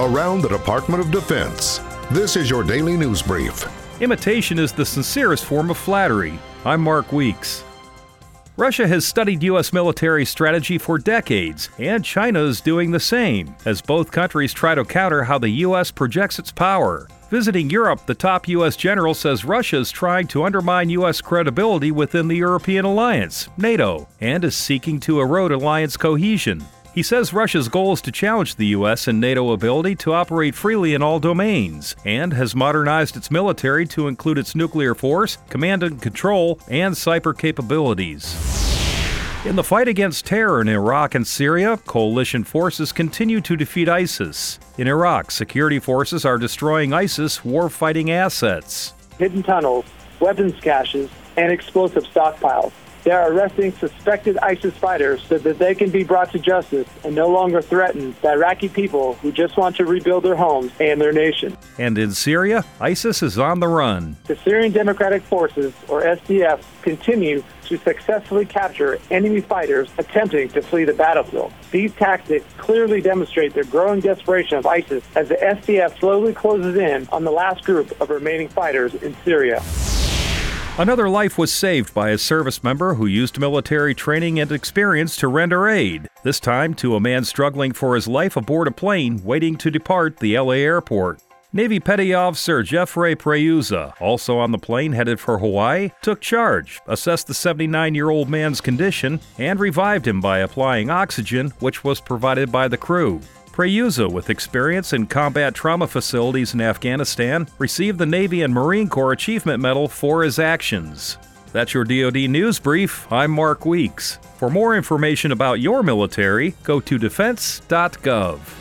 around the Department of Defense. This is your daily news brief. Imitation is the sincerest form of flattery. I'm Mark Weeks. Russia has studied U.S. military strategy for decades, and China is doing the same, as both countries try to counter how the U.S. projects its power. Visiting Europe, the top U.S. general says Russia is trying to undermine U.S. credibility within the European alliance, NATO, and is seeking to erode alliance cohesion. He says Russia's goal is to challenge the U.S. and NATO ability to operate freely in all domains, and has modernized its military to include its nuclear force, command and control, and cyber capabilities. In the fight against terror in Iraq and Syria, coalition forces continue to defeat ISIS. In Iraq, security forces are destroying ISIS warfighting assets. Hidden tunnels, weapons caches, and explosive stockpiles. They are arresting suspected ISIS fighters so that they can be brought to justice and no longer threaten the Iraqi people who just want to rebuild their homes and their nation. And in Syria, ISIS is on the run. The Syrian Democratic Forces, or SDF, continue to successfully capture enemy fighters attempting to flee the battlefield. These tactics clearly demonstrate the growing desperation of ISIS as the SDF slowly closes in on the last group of remaining fighters in Syria. Another life was saved by a service member who used military training and experience to render aid, this time to a man struggling for his life aboard a plane waiting to depart the LA airport. Navy Petty Officer Jeffrey Preuza, also on the plane headed for Hawaii, took charge, assessed the 79 year old man's condition, and revived him by applying oxygen, which was provided by the crew. Preuza, with experience in combat trauma facilities in Afghanistan, received the Navy and Marine Corps Achievement Medal for his actions. That's your DoD News Brief. I'm Mark Weeks. For more information about your military, go to defense.gov.